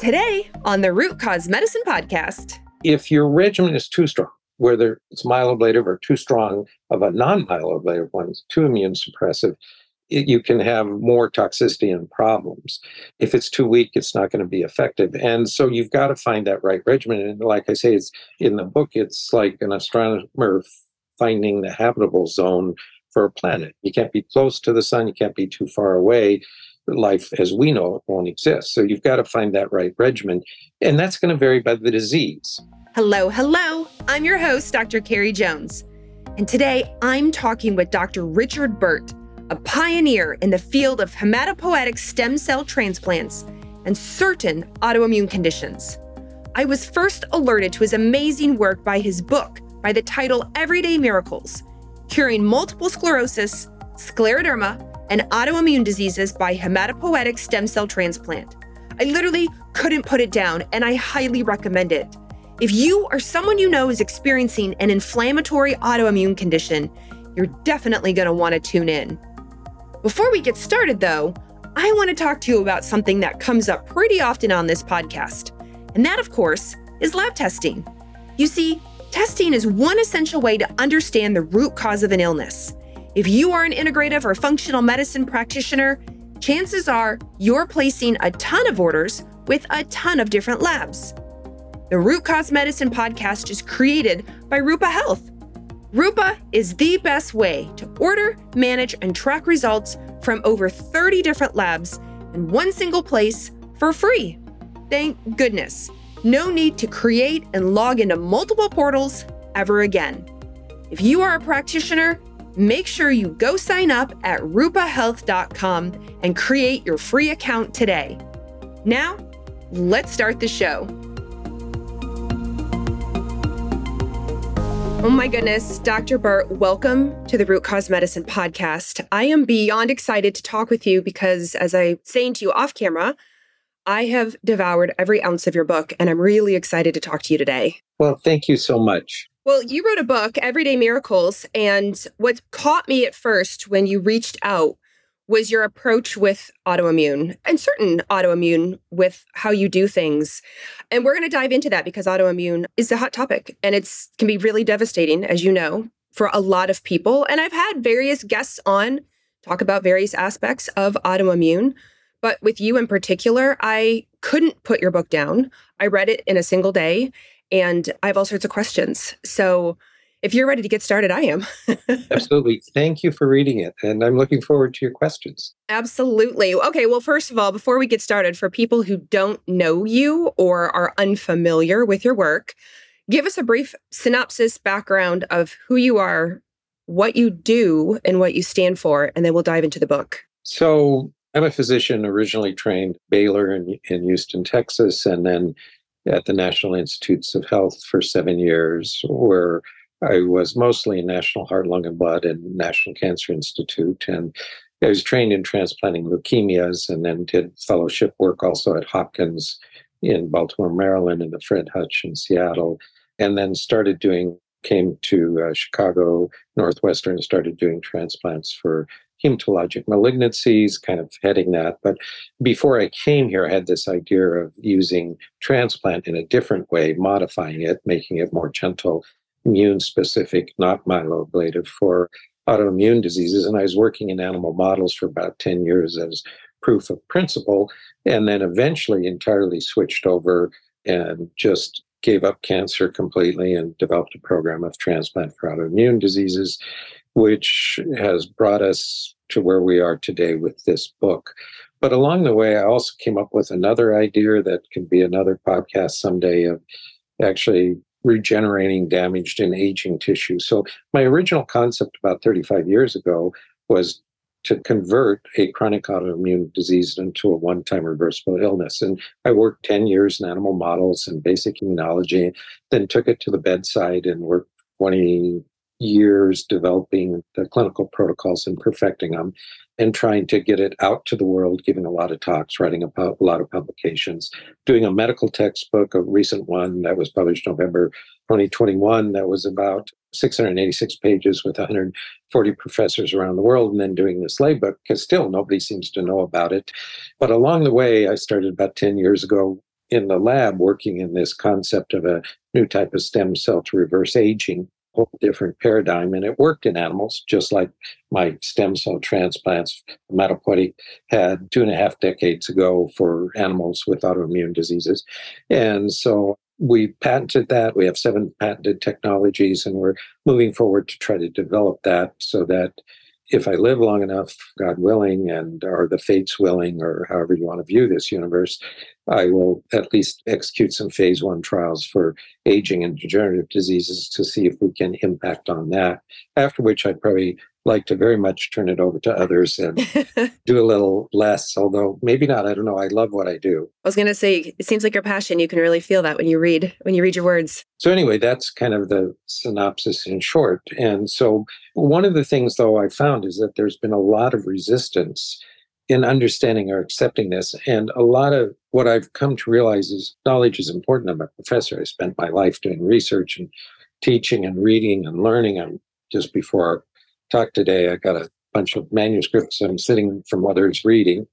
Today on the Root Cause Medicine Podcast. If your regimen is too strong, whether it's myeloablative or too strong of a non myeloablative one, too immune suppressive, it, you can have more toxicity and problems. If it's too weak, it's not going to be effective. And so you've got to find that right regimen. And like I say, it's in the book, it's like an astronomer finding the habitable zone for a planet. You can't be close to the sun, you can't be too far away. Life as we know it won't exist. So you've got to find that right regimen. And that's going to vary by the disease. Hello, hello. I'm your host, Dr. Carrie Jones. And today I'm talking with Dr. Richard Burt, a pioneer in the field of hematopoietic stem cell transplants and certain autoimmune conditions. I was first alerted to his amazing work by his book by the title Everyday Miracles Curing Multiple Sclerosis, Scleroderma, and Autoimmune Diseases by Hematopoietic Stem Cell Transplant. I literally couldn't put it down, and I highly recommend it. If you or someone you know is experiencing an inflammatory autoimmune condition, you're definitely going to want to tune in. Before we get started, though, I want to talk to you about something that comes up pretty often on this podcast. And that, of course, is lab testing. You see, testing is one essential way to understand the root cause of an illness. If you are an integrative or functional medicine practitioner, chances are you're placing a ton of orders with a ton of different labs. The Root Cause Medicine podcast is created by Rupa Health. Rupa is the best way to order, manage, and track results from over 30 different labs in one single place for free. Thank goodness. No need to create and log into multiple portals ever again. If you are a practitioner, make sure you go sign up at rupahealth.com and create your free account today. Now, let's start the show. Oh my goodness, Dr. Burt, welcome to the Root Cause Medicine podcast. I am beyond excited to talk with you because, as I saying to you off camera, I have devoured every ounce of your book and I'm really excited to talk to you today. Well, thank you so much. Well, you wrote a book, Everyday Miracles, and what caught me at first when you reached out was your approach with autoimmune and certain autoimmune with how you do things. And we're going to dive into that because autoimmune is a hot topic and it's can be really devastating as you know for a lot of people. And I've had various guests on talk about various aspects of autoimmune, but with you in particular, I couldn't put your book down. I read it in a single day and I have all sorts of questions. So if you're ready to get started, I am. Absolutely. Thank you for reading it. And I'm looking forward to your questions. Absolutely. Okay. Well, first of all, before we get started, for people who don't know you or are unfamiliar with your work, give us a brief synopsis background of who you are, what you do, and what you stand for, and then we'll dive into the book. So, I'm a physician originally trained Baylor in, in Houston, Texas, and then at the National Institutes of Health for seven years, where I was mostly in National Heart, Lung, and Blood and National Cancer Institute. And I was trained in transplanting leukemias and then did fellowship work also at Hopkins in Baltimore, Maryland, and the Fred Hutch in Seattle. And then started doing, came to uh, Chicago Northwestern started doing transplants for hematologic malignancies, kind of heading that. But before I came here, I had this idea of using transplant in a different way, modifying it, making it more gentle immune specific, not myeloablative for autoimmune diseases. And I was working in animal models for about 10 years as proof of principle, and then eventually entirely switched over and just gave up cancer completely and developed a program of transplant for autoimmune diseases, which has brought us to where we are today with this book. But along the way, I also came up with another idea that can be another podcast someday of actually regenerating damaged and aging tissue. So, my original concept about 35 years ago was to convert a chronic autoimmune disease into a one time reversible illness. And I worked 10 years in animal models and basic immunology, then took it to the bedside and worked 20 years developing the clinical protocols and perfecting them and trying to get it out to the world, giving a lot of talks, writing a, a lot of publications, doing a medical textbook, a recent one that was published November 2021 that was about 686 pages with 140 professors around the world, and then doing this lay book because still nobody seems to know about it. But along the way, I started about 10 years ago in the lab working in this concept of a new type of stem cell to reverse aging whole different paradigm and it worked in animals just like my stem cell transplants. Hematopoietic had two and a half decades ago for animals with autoimmune diseases. And so we patented that. We have seven patented technologies and we're moving forward to try to develop that so that if I live long enough, God willing, and or the fates willing, or however you want to view this universe, I will at least execute some phase one trials for aging and degenerative diseases to see if we can impact on that. After which, I'd probably like to very much turn it over to others and do a little less, although maybe not. I don't know. I love what I do. I was going to say, it seems like your passion. You can really feel that when you read when you read your words. So anyway, that's kind of the synopsis in short. And so one of the things, though, I found is that there's been a lot of resistance in understanding or accepting this. And a lot of what I've come to realize is knowledge is important. I'm a professor. I spent my life doing research and teaching and reading and learning. And just before our talk today, I got a bunch of manuscripts I'm sitting from others reading.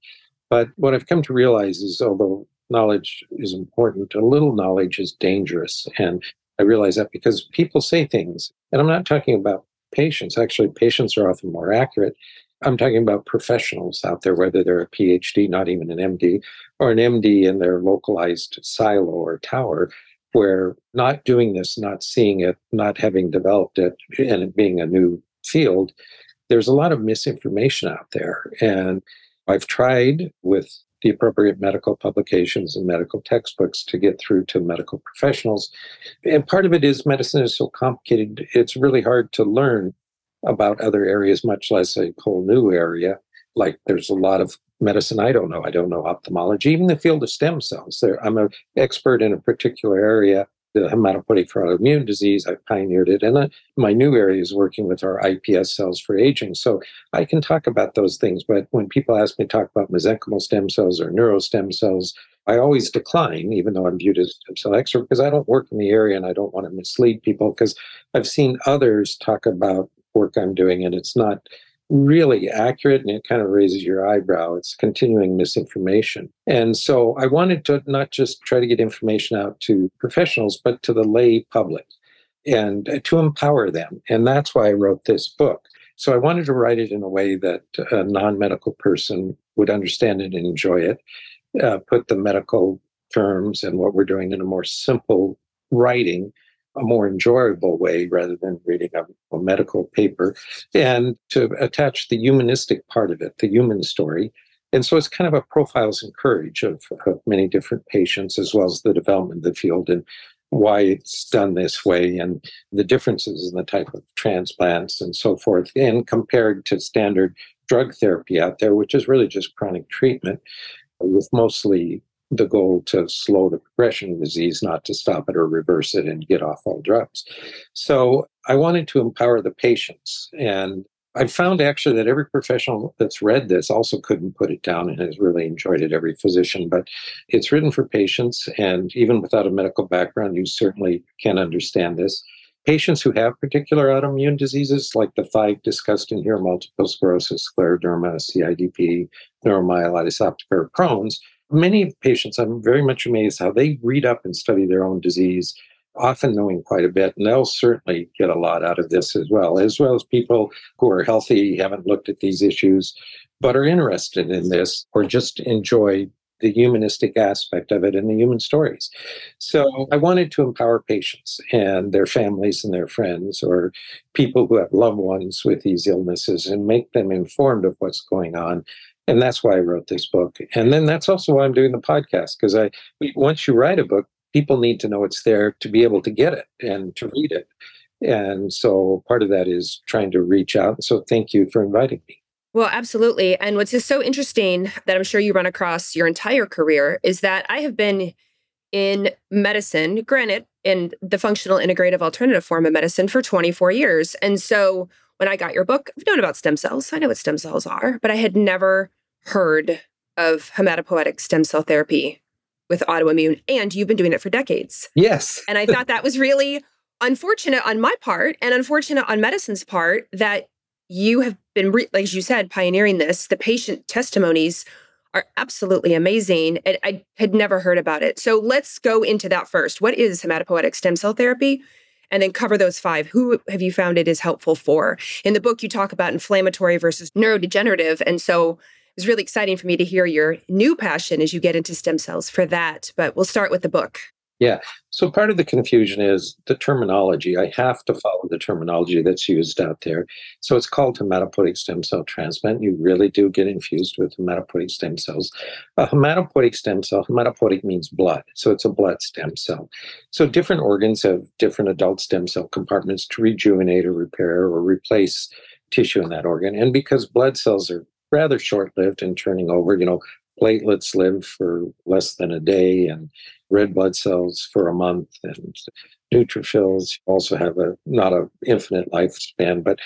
But what I've come to realize is although knowledge is important, a little knowledge is dangerous. And I realize that because people say things, and I'm not talking about patients. Actually, patients are often more accurate. I'm talking about professionals out there, whether they're a PhD, not even an MD, or an MD in their localized silo or tower, where not doing this, not seeing it, not having developed it, and it being a new field, there's a lot of misinformation out there. And I've tried with the appropriate medical publications and medical textbooks to get through to medical professionals. And part of it is medicine is so complicated, it's really hard to learn about other areas, much less a whole new area. Like there's a lot of medicine I don't know. I don't know ophthalmology, even the field of stem cells. There, I'm an expert in a particular area, the hematopoietic for autoimmune disease. I pioneered it. And my new area is working with our iPS cells for aging. So I can talk about those things. But when people ask me to talk about mesenchymal stem cells or neurostem cells, I always decline, even though I'm viewed as a stem cell expert, because I don't work in the area and I don't want to mislead people. Because I've seen others talk about work I'm doing, and it's not really accurate and it kind of raises your eyebrow. It's continuing misinformation. And so I wanted to not just try to get information out to professionals, but to the lay public and to empower them. And that's why I wrote this book. So I wanted to write it in a way that a non medical person would understand it and enjoy it, uh, put the medical terms and what we're doing in a more simple writing a more enjoyable way rather than reading a, a, medical paper, and to attach the humanistic part of it, the human story. And so it's kind of a profiles and courage of, of many different patients, as well as the development of the field and why it's done this way and the differences in the type of transplants and so forth, and compared to standard drug therapy out there, which is really just chronic treatment with mostly the goal to slow the progression of disease, not to stop it or reverse it and get off all drugs. So I wanted to empower the patients. And I found actually that every professional that's read this also couldn't put it down and has really enjoyed it, every physician. But it's written for patients. And even without a medical background, you certainly can understand this. Patients who have particular autoimmune diseases, like the five discussed in here multiple sclerosis, scleroderma, CIDP, neuromyelitis optica, or Crohn's Many patients, I'm very much amazed how they read up and study their own disease, often knowing quite a bit, and they'll certainly get a lot out of this as well, as well as people who are healthy, haven't looked at these issues, but are interested in this or just enjoy the humanistic aspect of it and the human stories. So I wanted to empower patients and their families and their friends or people who have loved ones with these illnesses and make them informed of what's going on and that's why I wrote this book. And then that's also why I'm doing the podcast because I once you write a book, people need to know it's there to be able to get it and to read it. And so part of that is trying to reach out. So thank you for inviting me. Well, absolutely. And what's just so interesting that I'm sure you run across your entire career is that I have been in medicine, granted, in the functional integrative alternative form of medicine for 24 years. And so when I got your book, I've known about stem cells. I know what stem cells are, but I had never heard of hematopoietic stem cell therapy with autoimmune, and you've been doing it for decades. Yes. and I thought that was really unfortunate on my part and unfortunate on medicine's part that you have been, re- like you said, pioneering this. The patient testimonies are absolutely amazing. And I had never heard about it. So let's go into that first. What is hematopoietic stem cell therapy? And then cover those five. Who have you found it is helpful for? In the book, you talk about inflammatory versus neurodegenerative. And so it's really exciting for me to hear your new passion as you get into stem cells for that. But we'll start with the book. Yeah. So part of the confusion is the terminology. I have to follow the terminology that's used out there. So it's called hematopoietic stem cell transplant. You really do get infused with hematopoietic stem cells. A hematopoietic stem cell, hematopoietic means blood. So it's a blood stem cell. So different organs have different adult stem cell compartments to rejuvenate or repair or replace tissue in that organ. And because blood cells are rather short lived and turning over, you know, platelets live for less than a day and red blood cells for a month and neutrophils also have a not a infinite lifespan but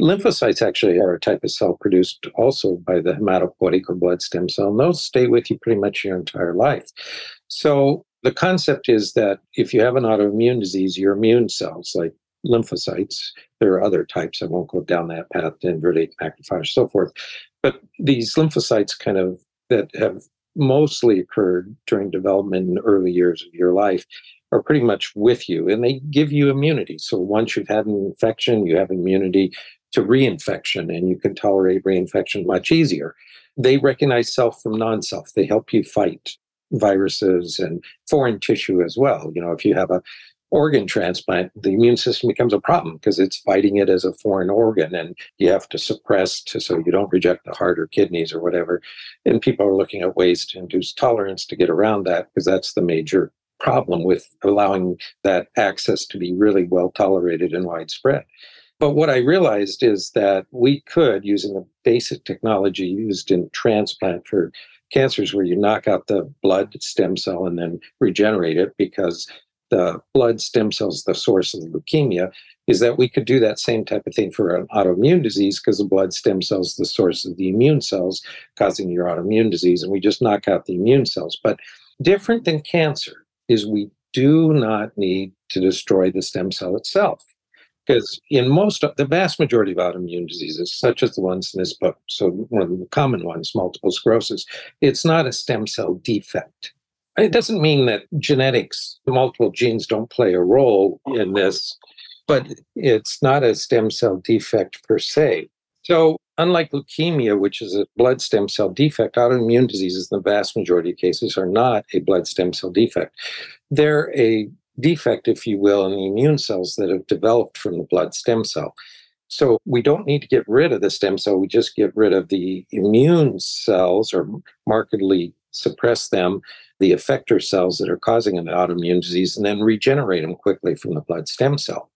lymphocytes actually are a type of cell produced also by the hematopoietic or blood stem cell and those stay with you pretty much your entire life. So the concept is that if you have an autoimmune disease your immune cells like lymphocytes there are other types i won't go down that path dendritic macrophage so forth but these lymphocytes kind of that have mostly occurred during development in the early years of your life are pretty much with you and they give you immunity. So once you've had an infection, you have immunity to reinfection and you can tolerate reinfection much easier. They recognize self from non self, they help you fight viruses and foreign tissue as well. You know, if you have a organ transplant, the immune system becomes a problem because it's fighting it as a foreign organ and you have to suppress to, so you don't reject the heart or kidneys or whatever. And people are looking at ways to induce tolerance to get around that because that's the major problem with allowing that access to be really well tolerated and widespread. But what I realized is that we could, using the basic technology used in transplant for cancers, where you knock out the blood stem cell and then regenerate it, because the blood stem cells, the source of the leukemia, is that we could do that same type of thing for an autoimmune disease because the blood stem cells, the source of the immune cells causing your autoimmune disease, and we just knock out the immune cells. But different than cancer is we do not need to destroy the stem cell itself. Because in most, the vast majority of autoimmune diseases, such as the ones in this book, so one of the common ones, multiple sclerosis, it's not a stem cell defect it doesn't mean that genetics, multiple genes don't play a role in this, but it's not a stem cell defect per se. So, unlike leukemia, which is a blood stem cell defect, autoimmune diseases, in the vast majority of cases, are not a blood stem cell defect. They're a defect, if you will, in the immune cells that have developed from the blood stem cell. So we don't need to get rid of the stem cell, we just get rid of the immune cells or markedly suppress them, the effector cells that are causing an autoimmune disease, and then regenerate them quickly from the blood stem cell.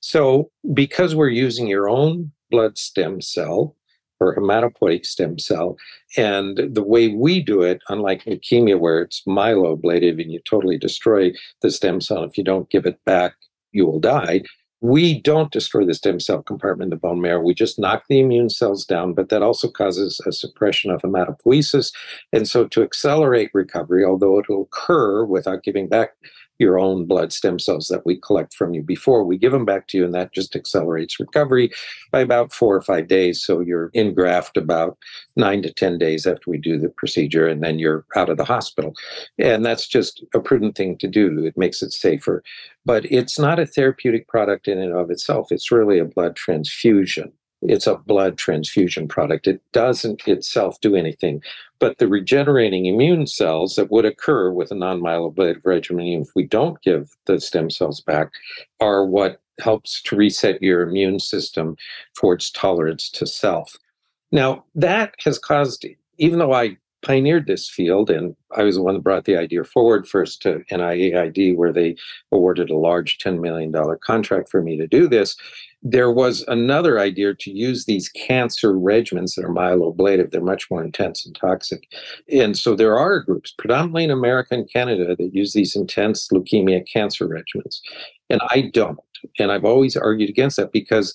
So, because we're using your own blood stem cell or hematopoietic stem cell, and the way we do it, unlike leukemia, where it's myeloablative and you totally destroy the stem cell, if you don't give it back, you will die. We don't destroy the stem cell compartment in the bone marrow. We just knock the immune cells down, but that also causes a suppression of hematopoiesis. And so, to accelerate recovery, although it'll occur without giving back your own blood stem cells that we collect from you before we give them back to you, and that just accelerates recovery by about four or five days. So you're in graft about nine to 10 days after we do the procedure, and then you're out of the hospital. And that's just a prudent thing to do. It makes it safer. But it's not a therapeutic product in and of itself, it's really a blood transfusion it's a blood transfusion product. It doesn't itself do anything. But the regenerating immune cells that would occur with a non myeloablative regimen, if we don't give the stem cells back, are what helps to reset your immune system its tolerance to self. Now, that has caused, even though I pioneered this field, and I was the one that brought the idea forward first to NIAID, where they awarded a large $10 million contract for me to do this there was another idea to use these cancer regimens that are myeloablative. They're much more intense and toxic. And so there are groups, predominantly in America and Canada, that use these intense leukemia cancer regimens. And I don't. And I've always argued against that because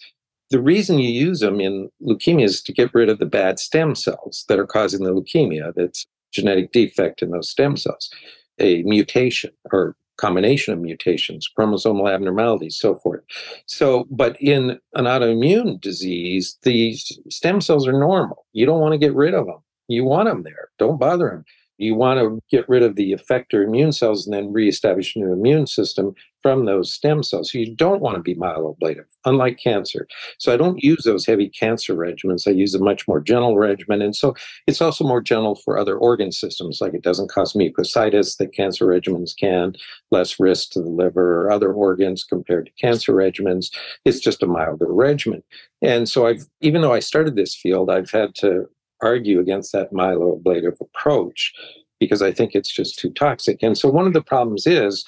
the reason you use them in leukemia is to get rid of the bad stem cells that are causing the leukemia. That's genetic defect in those stem cells, a mutation or combination of mutations, chromosomal abnormalities, so forth. So, but in an autoimmune disease, these stem cells are normal. You don't want to get rid of them. You want them there. Don't bother them. You want to get rid of the effector immune cells and then reestablish a new immune system from those stem cells. So you don't want to be myeloablative, unlike cancer. So I don't use those heavy cancer regimens. I use a much more gentle regimen. And so it's also more gentle for other organ systems, like it doesn't cause mucositis that cancer regimens can, less risk to the liver or other organs compared to cancer regimens. It's just a milder regimen. And so I've, even though I started this field, I've had to argue against that myeloablative approach because I think it's just too toxic. And so one of the problems is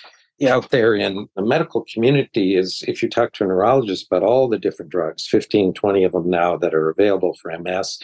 out there in the medical community is if you talk to a neurologist about all the different drugs, 15, 20 of them now that are available for MS,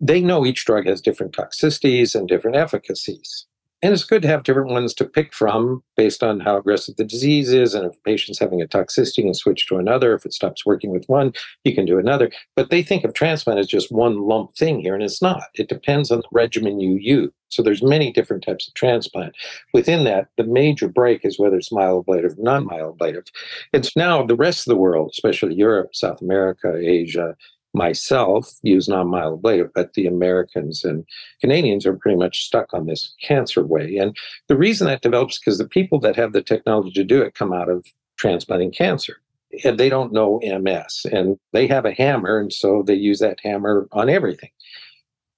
they know each drug has different toxicities and different efficacies. And it's good to have different ones to pick from based on how aggressive the disease is. And if a patient's having a toxicity, and switch to another. If it stops working with one, you can do another. But they think of transplant as just one lump thing here, and it's not. It depends on the regimen you use. So there's many different types of transplant. Within that, the major break is whether it's myeloablative or non-myeloablative. It's now the rest of the world, especially Europe, South America, Asia, myself use non-myeloablative, but the Americans and Canadians are pretty much stuck on this cancer way. And the reason that develops because the people that have the technology to do it come out of transplanting cancer. And they don't know MS and they have a hammer, and so they use that hammer on everything.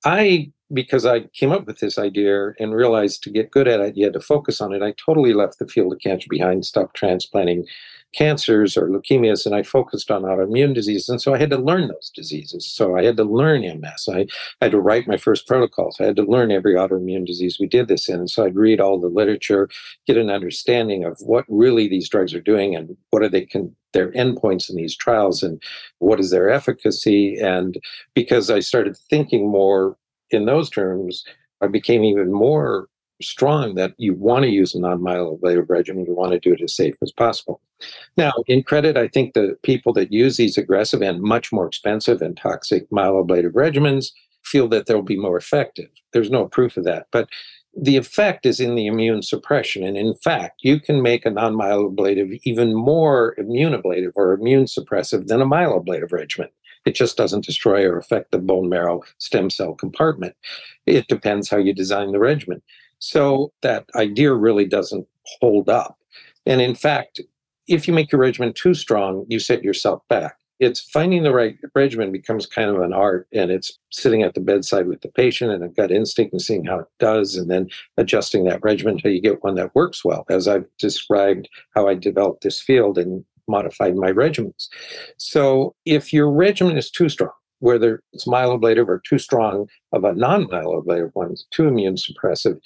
I because I came up with this idea and realized to get good at it, you had to focus on it. I totally left the field of cancer behind, stopped transplanting cancers or leukemias, and I focused on autoimmune diseases. And so I had to learn those diseases. So I had to learn MS. I, I had to write my first protocols. I had to learn every autoimmune disease we did this in. So I'd read all the literature, get an understanding of what really these drugs are doing and what are they can their endpoints in these trials and what is their efficacy. And because I started thinking more in those terms, I became even more strong that you want to use a non-myeloablative regimen. You want to do it as safe as possible. Now, in credit, I think the people that use these aggressive and much more expensive and toxic myeloablative regimens feel that they'll be more effective. There's no proof of that. But the effect is in the immune suppression. And in fact, you can make a non myeloablative even more immune ablative or immune suppressive than a myeloablative regimen. It just doesn't destroy or affect the bone marrow stem cell compartment. It depends how you design the regimen. So that idea really doesn't hold up. And in fact, if you make your regimen too strong, you set yourself back. It's finding the right regimen becomes kind of an art, and it's sitting at the bedside with the patient and a gut instinct and seeing how it does, and then adjusting that regimen until you get one that works well. As I've described how I developed this field and modified my regimens. So if your regimen is too strong, whether it's myeloablative or too strong of a non-myeloablative one, too immune suppressive,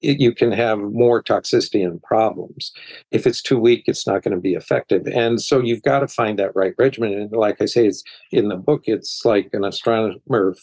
it, you can have more toxicity and problems. If it's too weak, it's not going to be effective. And so you've got to find that right regimen. And like I say, it's in the book, it's like an astronomer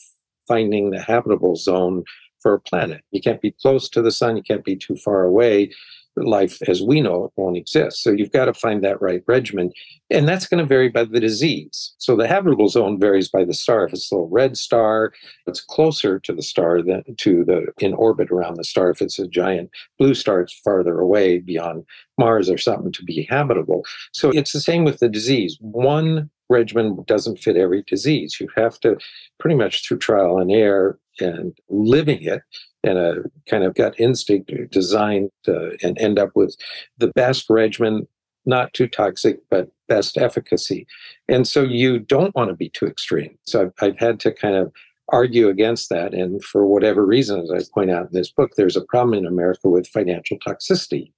finding the habitable zone for a planet. You can't be close to the sun, you can't be too far away life as we know it won't exist. So you've got to find that right regimen. And that's going to vary by the disease. So the habitable zone varies by the star. If it's a little red star, it's closer to the star than to the in orbit around the star. If it's a giant blue star, it's farther away beyond Mars or something to be habitable. So it's the same with the disease. One regimen doesn't fit every disease. You have to pretty much through trial and error and living it and a kind of gut instinct designed to, and end up with the best regimen, not too toxic, but best efficacy. And so you don't want to be too extreme. So I've, I've had to kind of argue against that. And for whatever reason, as I point out in this book, there's a problem in America with financial toxicity,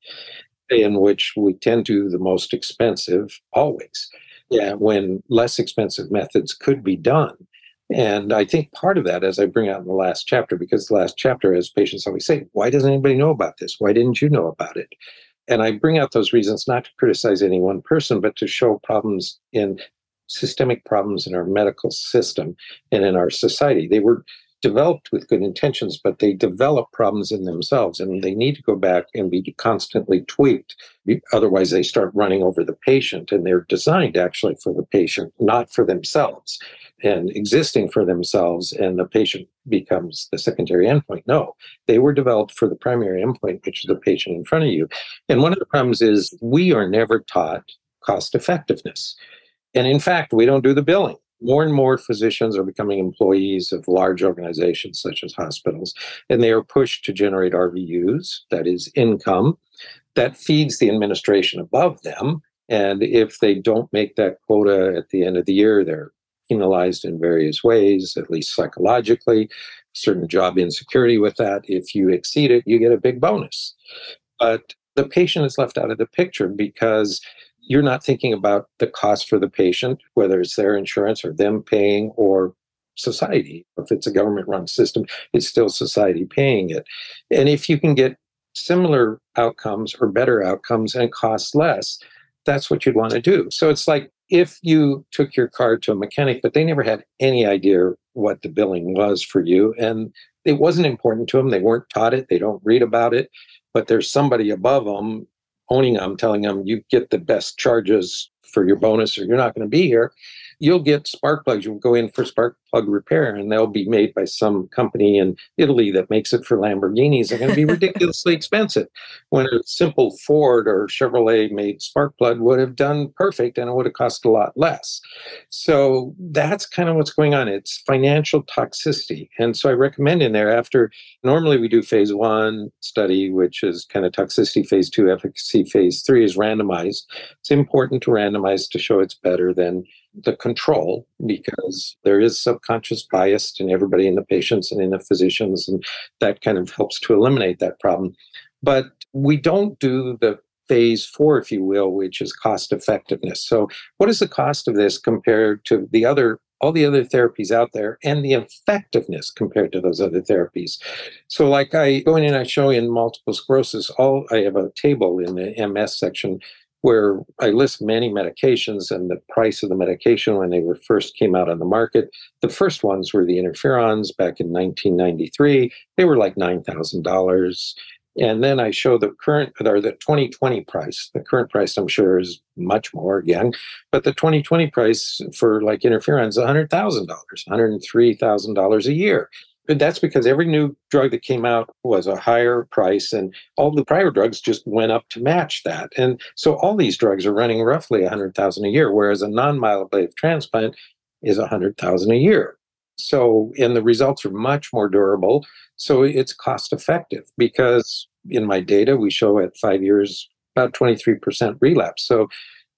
in which we tend to the most expensive always. Yeah, when less expensive methods could be done. And I think part of that, as I bring out in the last chapter, because the last chapter, as patients always say, why doesn't anybody know about this? Why didn't you know about it? And I bring out those reasons not to criticize any one person, but to show problems in systemic problems in our medical system and in our society. They were developed with good intentions, but they develop problems in themselves and they need to go back and be constantly tweaked. Otherwise, they start running over the patient and they're designed actually for the patient, not for themselves and existing for themselves and the patient becomes the secondary endpoint. No, they were developed for the primary endpoint, which is the patient in front of you. And one of the problems is we are never taught cost effectiveness. And in fact, we don't do the billing. More and more physicians are becoming employees of large organizations such as hospitals, and they are pushed to generate RVUs, that is income, that feeds the administration above them. And if they don't make that quota at the end of the year, they're penalized in various ways, at least psychologically, certain job insecurity with that. If you exceed it, you get a big bonus. But the patient is left out of the picture because you're not thinking about the cost for the patient, whether it's their insurance or them paying or society. If it's a government run system, it's still society paying it. And if you can get similar outcomes or better outcomes and cost less, that's what you'd want to do. So it's like if you took your car to a mechanic, but they never had any idea what the billing was for you, and it wasn't important to them, they weren't taught it, they don't read about it, but there's somebody above them owning them, telling them you get the best charges for your bonus or you're not going to be here you'll get spark plugs. You'll go in for spark plug repair, and they'll be made by some company in Italy that makes it for Lamborghinis. They're going to be ridiculously expensive. When a simple Ford or Chevrolet made spark plug would have done perfect and it would have cost a lot less. So that's kind of what's going on. It's financial toxicity. And so I recommend in there after normally we do phase one study, which is kind of toxicity, phase two, efficacy, phase three is randomized. It's important to randomize to show it's better than the control because there is subconscious bias in everybody in the patients and in the physicians and that kind of helps to eliminate that problem but we don't do the phase four if you will which is cost effectiveness so what is the cost of this compared to the other all the other therapies out there and the effectiveness compared to those other therapies. So, like I go in and I show in multiple sclerosis, all I have a table in the MS section where I list many medications and the price of the medication when they were first came out on the market. The first ones were the interferons back in 1993. They were like $9,000. And then I show the current or the 2020 price. The current price, I'm sure, is much more again, but the 2020 price for like interferons, $100,000, $103,000 a year that's because every new drug that came out was a higher price and all the prior drugs just went up to match that. And so all these drugs are running roughly 100000 a year whereas a non-myeloablative transplant is 100000 a year. So and the results are much more durable so it's cost effective because in my data we show at five years about 23% relapse. So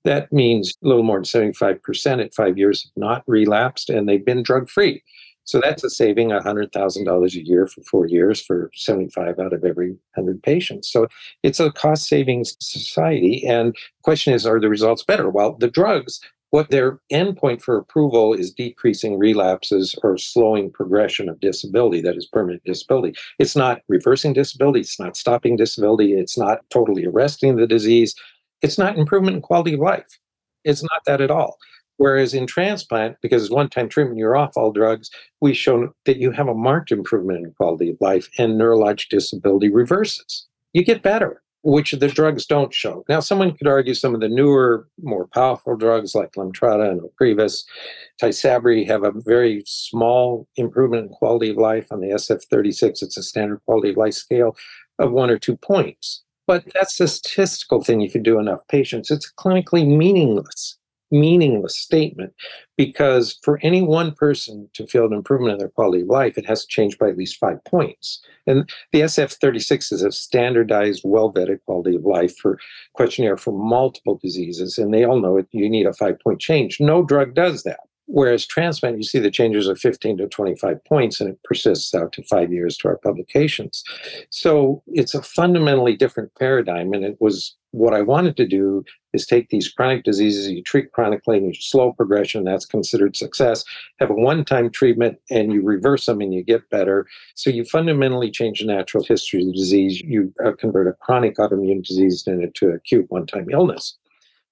that means a little more than 75% at five years have not relapsed and they've been drug free so that's a saving $100,000 a year for four years for 75 out of every 100 patients. So it's a cost savings society. And the question is, are the results better? Well, the drugs, what their endpoint for approval is decreasing relapses or slowing progression of disability, that is permanent disability. It's not reversing disability, it's not stopping disability, it's not totally arresting the disease, it's not improvement in quality of life. It's not that at all. Whereas in transplant, because it's one time treatment, you're off all drugs, we show that you have a marked improvement in quality of life and neurologic disability reverses. You get better, which the drugs don't show. Now, someone could argue some of the newer, more powerful drugs like Lemtrada and Ocrevus, Tysabri have a very small improvement in quality of life on the SF36. It's a standard quality of life scale of one or two points. But that's a statistical thing if you do enough patients. It's clinically meaningless meaningless statement because for any one person to feel an improvement in their quality of life, it has to change by at least five points. And the SF36 is a standardized, well vetted quality of life for questionnaire for multiple diseases. And they all know it, you need a five point change. No drug does that. Whereas transplant, you see the changes are 15 to 25 points and it persists out to five years to our publications. So it's a fundamentally different paradigm. And it was what I wanted to do is take these chronic diseases, you treat chronically and you slow progression, that's considered success. Have a one time treatment and you reverse them and you get better. So you fundamentally change the natural history of the disease. You uh, convert a chronic autoimmune disease into acute one time illness.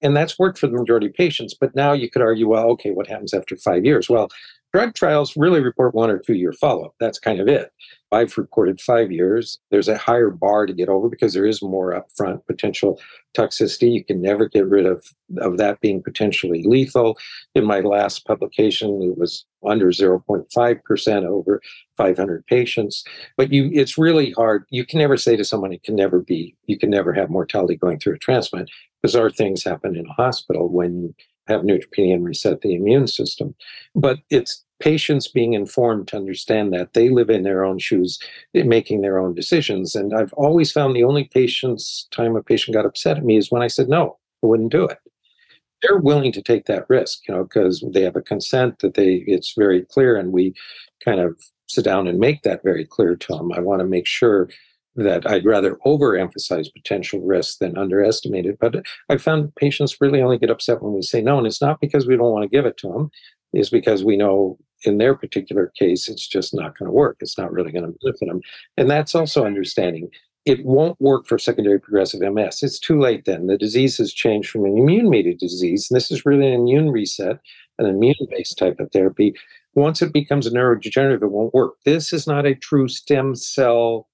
And that's worked for the majority of patients. But now you could argue, well, okay, what happens after five years? Well, drug trials really report one or two year follow up. That's kind of it. I've reported five years. There's a higher bar to get over because there is more upfront potential toxicity. You can never get rid of, of that being potentially lethal. In my last publication, it was under 0.5% over 500 patients. But you, it's really hard. You can never say to someone, it can never be, you can never have mortality going through a transplant. Bizarre things happen in a hospital when you have neutropenia and reset the immune system. But it's patients being informed to understand that they live in their own shoes, making their own decisions. And I've always found the only patient's time a patient got upset at me is when I said, no, I wouldn't do it. They're willing to take that risk, you know, because they have a consent that they, it's very clear. And we kind of sit down and make that very clear to them. I want to make sure that I'd rather overemphasize potential risk than underestimate it. But I found patients really only get upset when we say no. And it's not because we don't want to give it to them, it's because we know in their particular case, it's just not going to work. It's not really going to benefit them. And that's also understanding. It won't work for secondary progressive MS. It's too late then. The disease has changed from an immune mediated disease. And this is really an immune reset, an immune based type of therapy. Once it becomes neurodegenerative, it won't work. This is not a true stem cell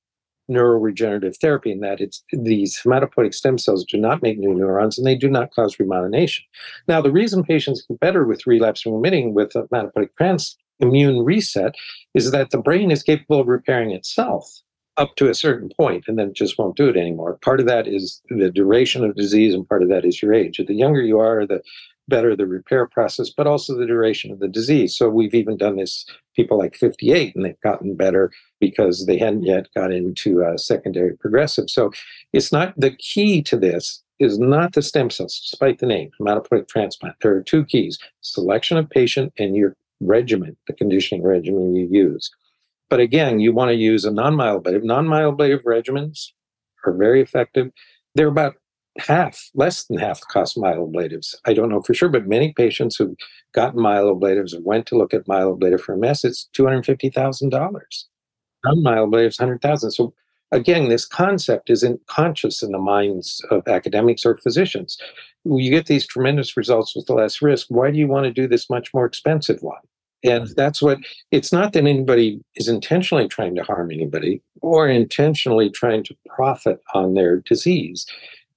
neuroregenerative therapy in that it's these hematopoietic stem cells do not make new neurons and they do not cause remyelination. Now, the reason patients get better with relapse remitting with hematopoietic trans immune reset is that the brain is capable of repairing itself up to a certain point and then just won't do it anymore. Part of that is the duration of disease and part of that is your age. The younger you are, the better the repair process, but also the duration of the disease. So we've even done this people like 58 and they've gotten better because they hadn't yet got into uh, secondary progressive. So it's not the key to this is not the stem cells, despite the name, hematopoietic transplant. There are two keys selection of patient and your regimen, the conditioning regimen you use. But again, you want to use a non myeloablative. Non myeloablative regimens are very effective. They're about half, less than half the cost of myeloablatives. I don't know for sure, but many patients who've gotten myeloablatives or went to look at myeloablative for MS, it's $250,000. Non-myeloablatives, 100000 So again, this concept isn't conscious in the minds of academics or physicians. You get these tremendous results with less risk. Why do you want to do this much more expensive one? And mm-hmm. that's what it's not that anybody is intentionally trying to harm anybody or intentionally trying to profit on their disease.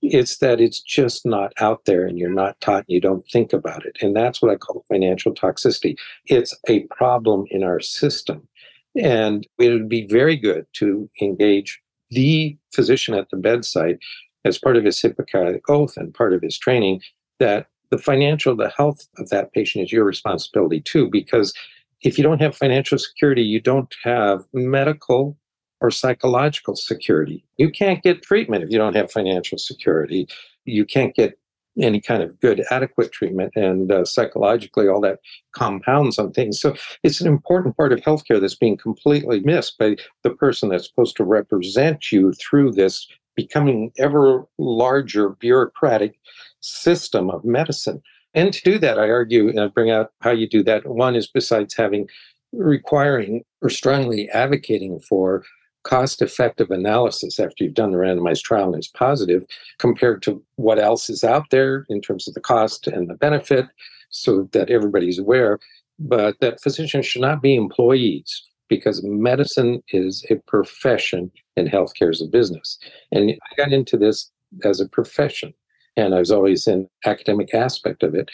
It's that it's just not out there and you're not taught, and you don't think about it. And that's what I call financial toxicity. It's a problem in our system. And it would be very good to engage the physician at the bedside as part of his Hippocratic oath and part of his training that the financial, the health of that patient is your responsibility too, because if you don't have financial security, you don't have medical or psychological security. You can't get treatment if you don't have financial security. You can't get any kind of good, adequate treatment, and uh, psychologically, all that compounds on things. So it's an important part of healthcare that's being completely missed by the person that's supposed to represent you through this becoming ever larger bureaucratic system of medicine. And to do that, I argue and I bring out how you do that. One is besides having requiring or strongly advocating for cost effective analysis after you've done the randomized trial and it's positive compared to what else is out there in terms of the cost and the benefit so that everybody's aware. But that physicians should not be employees because medicine is a profession and healthcare is a business. And I got into this as a profession and I was always in academic aspect of it.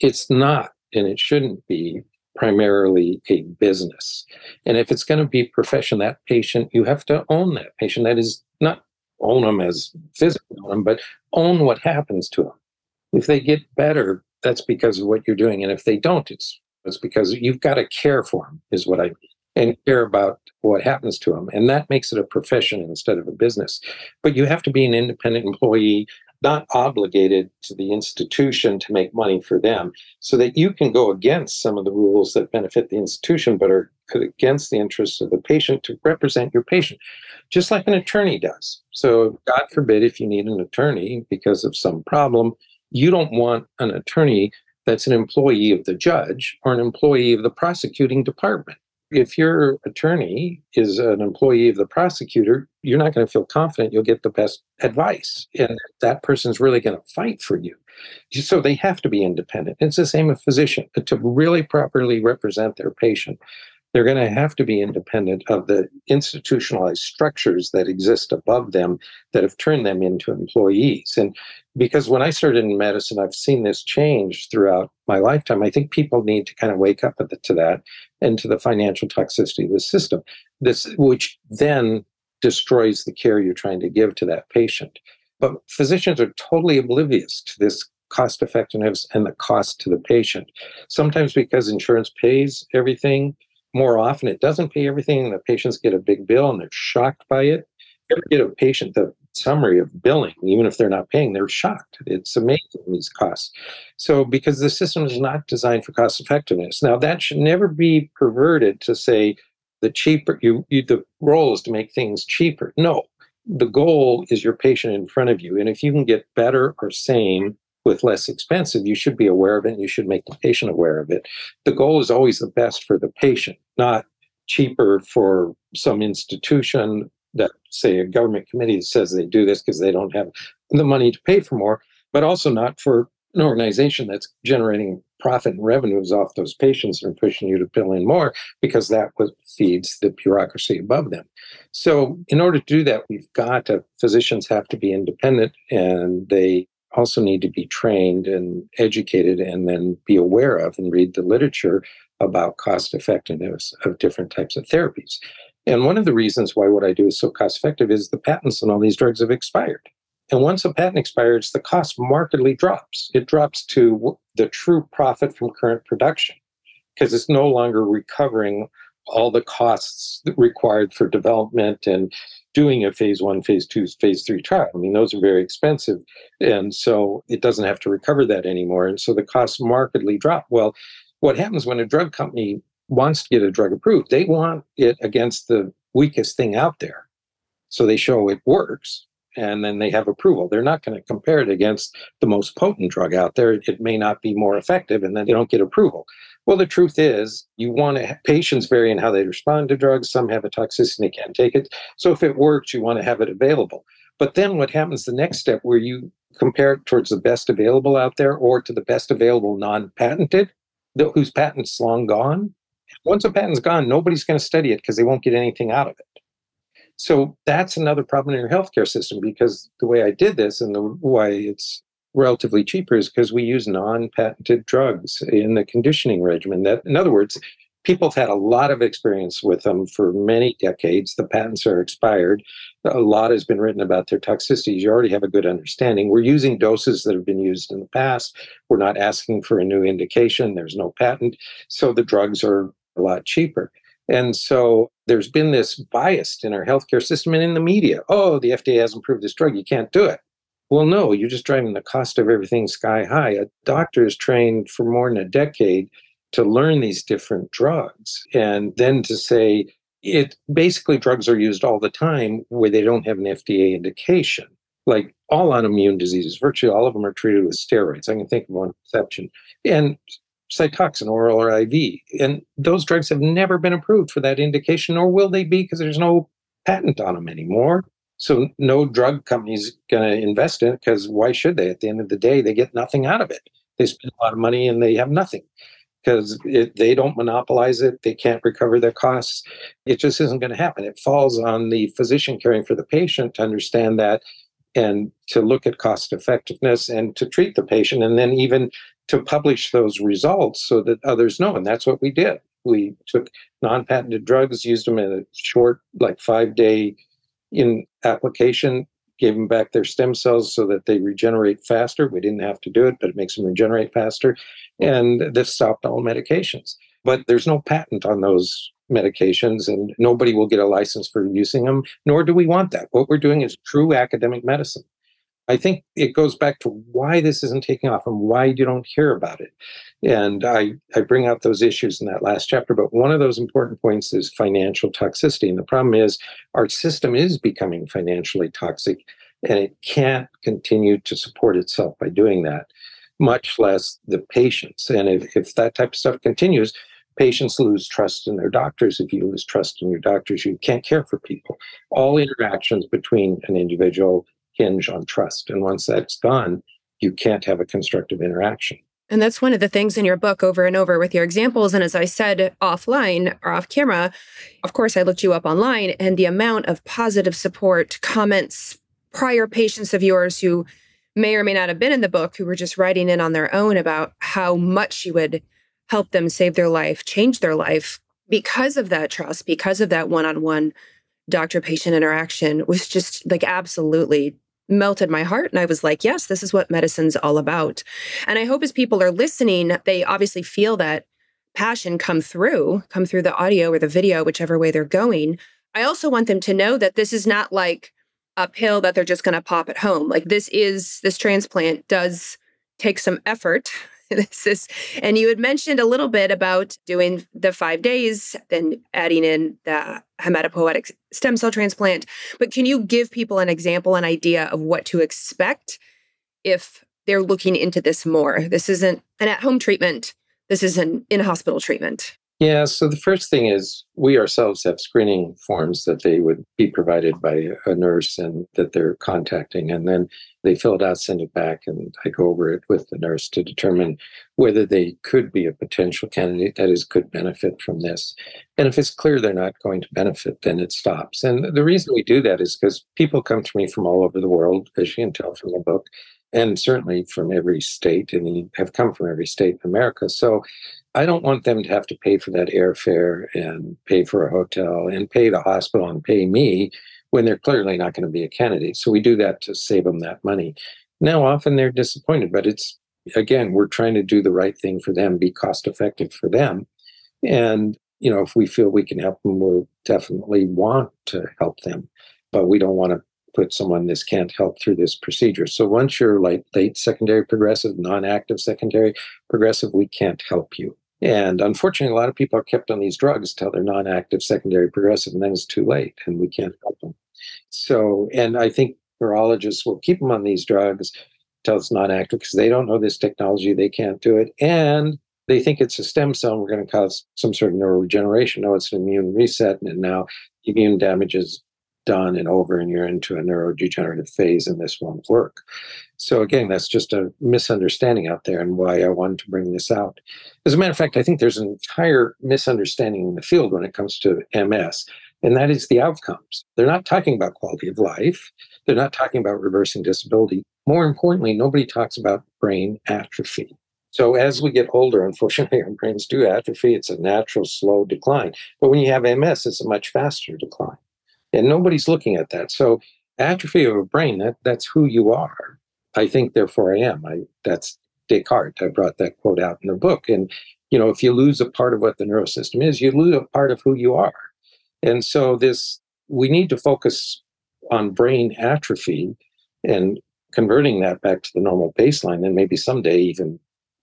It's not and it shouldn't be primarily a business. And if it's going to be profession, that patient, you have to own that patient. That is not own them as physically own them, but own what happens to them. If they get better, that's because of what you're doing. And if they don't, it's, it's because you've got to care for them, is what I mean, and care about what happens to them. And that makes it a profession instead of a business. But you have to be an independent employee not obligated to the institution to make money for them, so that you can go against some of the rules that benefit the institution but are against the interests of the patient to represent your patient, just like an attorney does. So, God forbid, if you need an attorney because of some problem, you don't want an attorney that's an employee of the judge or an employee of the prosecuting department if your attorney is an employee of the prosecutor, you're not going to feel confident you'll get the best advice. And that person's really going to fight for you. So they have to be independent. It's the same with physician. To really properly represent their patient, they're going to have to be independent of the institutionalized structures that exist above them that have turned them into employees. And because when I started in medicine, I've seen this change throughout my lifetime. I think people need to kind of wake up to that and to the financial toxicity of the system, this which then destroys the care you're trying to give to that patient. But physicians are totally oblivious to this cost effectiveness and the cost to the patient. Sometimes because insurance pays everything, more often it doesn't pay everything, and the patients get a big bill and they're shocked by it. You get a patient the summary of billing, even if they're not paying, they're shocked. It's amazing these costs. So, because the system is not designed for cost effectiveness. Now, that should never be perverted to say the cheaper you, you the role is to make things cheaper. No, the goal is your patient in front of you. And if you can get better or same with less expensive, you should be aware of it and you should make the patient aware of it. The goal is always the best for the patient, not cheaper for some institution that, say, a government committee says they do this because they don't have the money to pay for more, but also not for an organization that's generating profit and revenues off those patients and pushing you to bill in more because that feeds the bureaucracy above them. So, in order to do that, we've got to, physicians have to be independent and they also need to be trained and educated and then be aware of and read the literature about cost effectiveness of different types of therapies. And one of the reasons why what I do is so cost effective is the patents on all these drugs have expired. And once a patent expires, the cost markedly drops. It drops to the true profit from current production because it's no longer recovering all the costs required for development and doing a phase one, phase two, phase three trial. I mean, those are very expensive. And so it doesn't have to recover that anymore. And so the costs markedly drop. Well, what happens when a drug company wants to get a drug approved? They want it against the weakest thing out there. So they show it works and then they have approval. They're not going to compare it against the most potent drug out there. It may not be more effective and then they don't get approval. Well, the truth is, you want to patients vary in how they respond to drugs. Some have a toxicity they can't take it. So if it works, you want to have it available. But then what happens the next step where you compare it towards the best available out there or to the best available non-patented, whose patent's long gone? Once a patent's gone, nobody's going to study it because they won't get anything out of it. So that's another problem in your healthcare system because the way I did this and the why it's relatively cheaper is because we use non-patented drugs in the conditioning regimen. That, in other words, people have had a lot of experience with them for many decades. The patents are expired. A lot has been written about their toxicities. You already have a good understanding. We're using doses that have been used in the past. We're not asking for a new indication. There's no patent. So the drugs are a lot cheaper. And so there's been this bias in our healthcare system and in the media. Oh, the FDA hasn't approved this drug. You can't do it. Well, no, you're just driving the cost of everything sky high. A doctor is trained for more than a decade to learn these different drugs and then to say it basically drugs are used all the time where they don't have an FDA indication. Like all autoimmune diseases, virtually all of them are treated with steroids. I can think of one exception. And Cytoxan, oral or IV. And those drugs have never been approved for that indication, nor will they be because there's no patent on them anymore. So no drug company's going to invest in it because why should they? At the end of the day, they get nothing out of it. They spend a lot of money and they have nothing because they don't monopolize it. They can't recover their costs. It just isn't going to happen. It falls on the physician caring for the patient to understand that and to look at cost effectiveness and to treat the patient and then even to publish those results so that others know. And that's what we did. We took non patented drugs, used them in a short, like five day in application, gave them back their stem cells so that they regenerate faster. We didn't have to do it, but it makes them regenerate faster. And this stopped all medications. But there's no patent on those medications, and nobody will get a license for using them, nor do we want that. What we're doing is true academic medicine. I think it goes back to why this isn't taking off and why you don't hear about it. And I, I bring out those issues in that last chapter. But one of those important points is financial toxicity. And the problem is our system is becoming financially toxic and it can't continue to support itself by doing that, much less the patients. And if, if that type of stuff continues, patients lose trust in their doctors. If you lose trust in your doctors, you can't care for people. All interactions between an individual hinge on trust. And once that's gone, you can't have a constructive interaction. And that's one of the things in your book over and over with your examples. And as I said offline or off camera, of course, I looked you up online and the amount of positive support, comments, prior patients of yours who may or may not have been in the book, who were just writing in on their own about how much you would help them save their life, change their life because of that trust, because of that one on one doctor patient interaction was just like absolutely melted my heart. And I was like, yes, this is what medicine's all about. And I hope as people are listening, they obviously feel that passion come through, come through the audio or the video, whichever way they're going. I also want them to know that this is not like a pill that they're just going to pop at home. Like this is, this transplant does take some effort. this is, and you had mentioned a little bit about doing the five days, then adding in the hematopoietic stem cell transplant. But can you give people an example, an idea of what to expect if they're looking into this more? This isn't an at home treatment, this is an in hospital treatment. Yeah, so the first thing is we ourselves have screening forms that they would be provided by a nurse and that they're contacting. And then they fill it out, send it back, and I go over it with the nurse to determine whether they could be a potential candidate that is could benefit from this. And if it's clear they're not going to benefit, then it stops. And the reason we do that is because people come to me from all over the world, as you can tell from the book, and certainly from every state, and have come from every state in America. So I don't want them to have to pay for that airfare and pay for a hotel and pay the hospital and pay me when they're clearly not going to be a candidate. So we do that to save them that money. Now, often they're disappointed, but it's again, we're trying to do the right thing for them, be cost effective for them. And, you know, if we feel we can help them, we'll definitely want to help them. But we don't want to put someone this can't help through this procedure. So once you're like late secondary progressive, non active secondary progressive, we can't help you. And unfortunately, a lot of people are kept on these drugs till they're non active, secondary, progressive, and then it's too late and we can't help them. So, and I think neurologists will keep them on these drugs till it's non active because they don't know this technology, they can't do it. And they think it's a stem cell and we're going to cause some sort of neuroregeneration. No, it's an immune reset. And now immune damage is done and over and you're into a neurodegenerative phase and this won't work. So again, that's just a misunderstanding out there and why I wanted to bring this out. As a matter of fact, I think there's an entire misunderstanding in the field when it comes to MS, and that is the outcomes. They're not talking about quality of life. They're not talking about reversing disability. More importantly, nobody talks about brain atrophy. So as we get older, unfortunately, our brains do atrophy. It's a natural, slow decline. But when you have MS, it's a much faster decline. And nobody's looking at that. So atrophy of a brain, that, that's who you are. I think, therefore I am. I that's Descartes. I brought that quote out in the book. And you know, if you lose a part of what the neurosystem is, you lose a part of who you are. And so this we need to focus on brain atrophy and converting that back to the normal baseline, and maybe someday even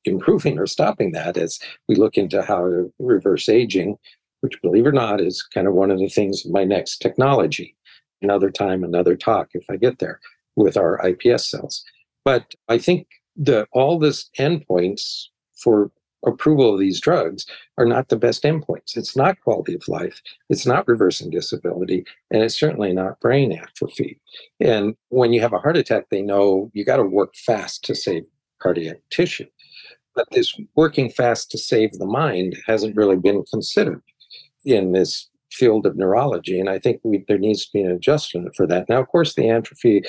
improving or stopping that as we look into how to reverse aging, which believe it or not is kind of one of the things of my next technology. Another time, another talk if I get there with our iPS cells. But I think that all this endpoints for approval of these drugs are not the best endpoints. It's not quality of life, it's not reversing disability, and it's certainly not brain atrophy. And when you have a heart attack, they know you got to work fast to save cardiac tissue. But this working fast to save the mind hasn't really been considered in this field of neurology. And I think we, there needs to be an adjustment for that. Now, of course, the atrophy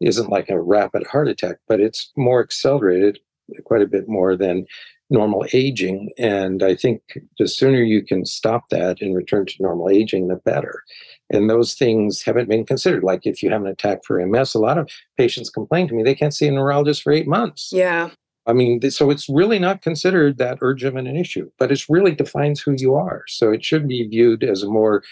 isn't like a rapid heart attack, but it's more accelerated quite a bit more than normal aging. And I think the sooner you can stop that and return to normal aging, the better. And those things haven't been considered. Like if you have an attack for MS, a lot of patients complain to me they can't see a neurologist for eight months. Yeah. I mean, so it's really not considered that urgent an issue, but it really defines who you are. So it should be viewed as a more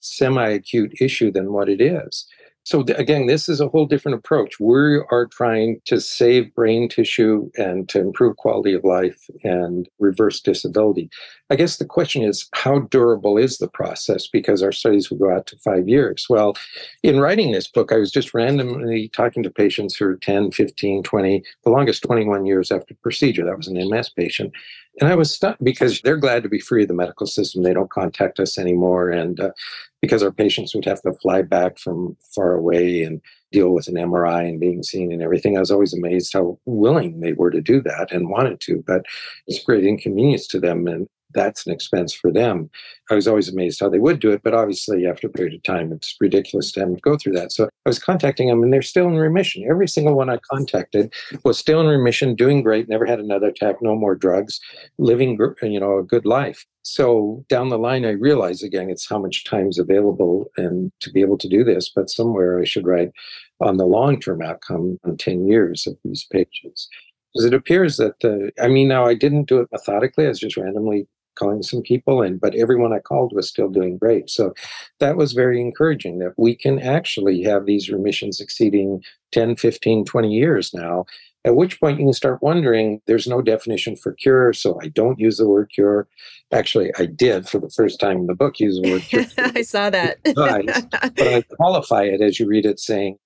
semi acute issue than what it is. So again, this is a whole different approach. We are trying to save brain tissue and to improve quality of life and reverse disability. I guess the question is how durable is the process? Because our studies will go out to five years. Well, in writing this book, I was just randomly talking to patients who are 10, 15, 20, the longest 21 years after procedure. That was an MS patient. And I was stuck because they're glad to be free of the medical system. They don't contact us anymore. And uh, because our patients would have to fly back from far away and deal with an MRI and being seen and everything. I was always amazed how willing they were to do that and wanted to, but it's great inconvenience to them. And that's an expense for them. I was always amazed how they would do it, but obviously after a period of time, it's ridiculous to them to go through that. So I was contacting them and they're still in remission. Every single one I contacted was still in remission, doing great, never had another attack, no more drugs, living, you know, a good life. So down the line, I realize again, it's how much time is available and to be able to do this, but somewhere I should write on the long term outcome on 10 years of these patients. Because it appears that, the, I mean, now I didn't do it methodically, I was just randomly calling some people and but everyone i called was still doing great so that was very encouraging that we can actually have these remissions exceeding 10 15 20 years now at which point you can start wondering there's no definition for cure, so I don't use the word cure. Actually, I did for the first time in the book use the word cure. I saw that. but I qualify it as you read it saying,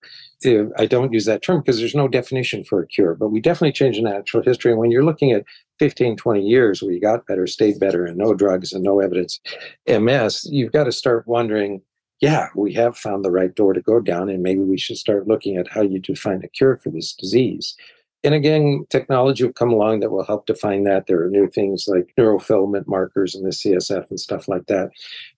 I don't use that term because there's no definition for a cure, but we definitely change the natural history. And when you're looking at 15, 20 years where you got better, stayed better, and no drugs and no evidence MS, you've got to start wondering yeah, we have found the right door to go down, and maybe we should start looking at how you define a cure for this disease. And again, technology will come along that will help define that. There are new things like neurofilament markers in the CSF and stuff like that.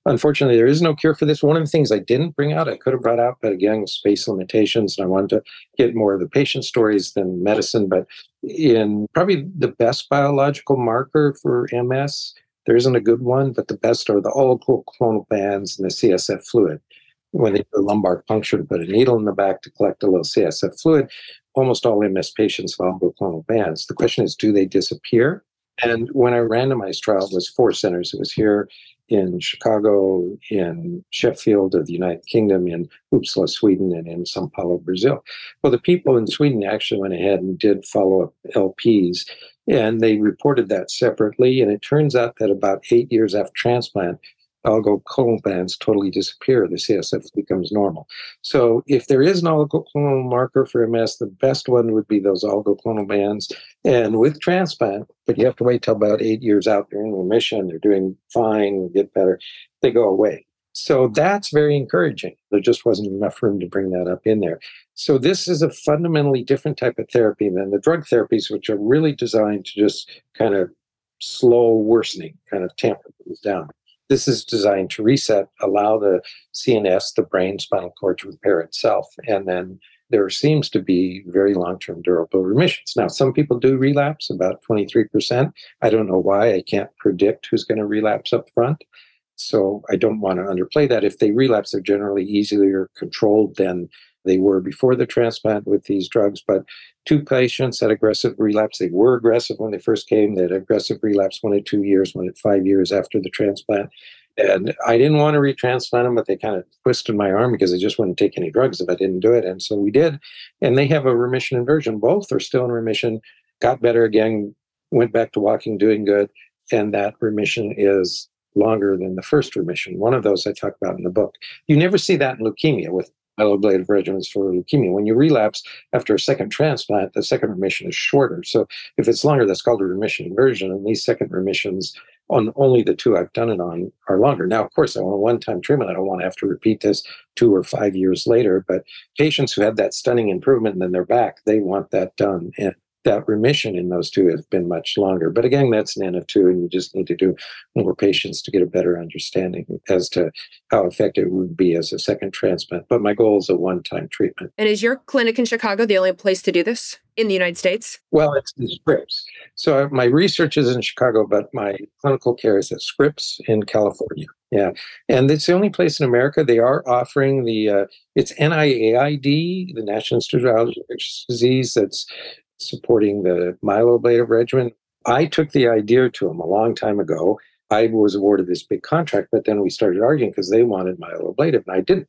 Unfortunately, there is no cure for this. One of the things I didn't bring out, I could have brought out, but again, space limitations, and I wanted to get more of the patient stories than medicine. But in probably the best biological marker for MS, there isn't a good one, but the best are the oligoclonal bands in the CSF fluid when they do a lumbar puncture to put a needle in the back to collect a little CSF fluid, almost all MS patients have oligoclonal bands. The question is, do they disappear? And when I randomized trial, it was four centers. It was here in Chicago, in Sheffield of the United Kingdom, in Uppsala, Sweden, and in Sao Paulo, Brazil. Well, the people in Sweden actually went ahead and did follow up LPs, and they reported that separately. And it turns out that about eight years after transplant, oligoclonal bands totally disappear. The CSF becomes normal. So if there is an oligoclonal marker for MS, the best one would be those oligoclonal bands. And with transplant, but you have to wait till about eight years out, they're in remission, they're doing fine, get better, they go away. So that's very encouraging. There just wasn't enough room to bring that up in there. So this is a fundamentally different type of therapy than the drug therapies, which are really designed to just kind of slow worsening, kind of tamper things down. This is designed to reset, allow the CNS, the brain spinal cord to repair itself. And then there seems to be very long term durable remissions. Now, some people do relapse, about 23%. I don't know why. I can't predict who's going to relapse up front. So I don't want to underplay that. If they relapse, they're generally easier controlled than they were before the transplant with these drugs. But two patients had aggressive relapse. They were aggressive when they first came. They had aggressive relapse one at two years, one at five years after the transplant. And I didn't want to retransplant them, but they kind of twisted my arm because they just wouldn't take any drugs if I didn't do it. And so we did. And they have a remission inversion. Both are still in remission, got better again, went back to walking, doing good. And that remission is longer than the first remission. One of those I talk about in the book. You never see that in leukemia with myeloablative regimens for leukemia. When you relapse after a second transplant, the second remission is shorter. So if it's longer, that's called a remission inversion. And these second remissions on only the two I've done it on are longer. Now, of course, I want a one-time treatment. I don't want to have to repeat this two or five years later. But patients who have that stunning improvement and then they're back, they want that done. And that remission in those two has been much longer. But again, that's an N of two, and you just need to do more patients to get a better understanding as to how effective it would be as a second transplant. But my goal is a one time treatment. And is your clinic in Chicago the only place to do this in the United States? Well, it's the Scripps. So my research is in Chicago, but my clinical care is at Scripps in California. Yeah, and it's the only place in America they are offering the uh, it's NIAID, the National Institute of Infectious Disease. That's supporting the myeloablative regimen. I took the idea to them a long time ago. I was awarded this big contract, but then we started arguing because they wanted myeloablative and I didn't.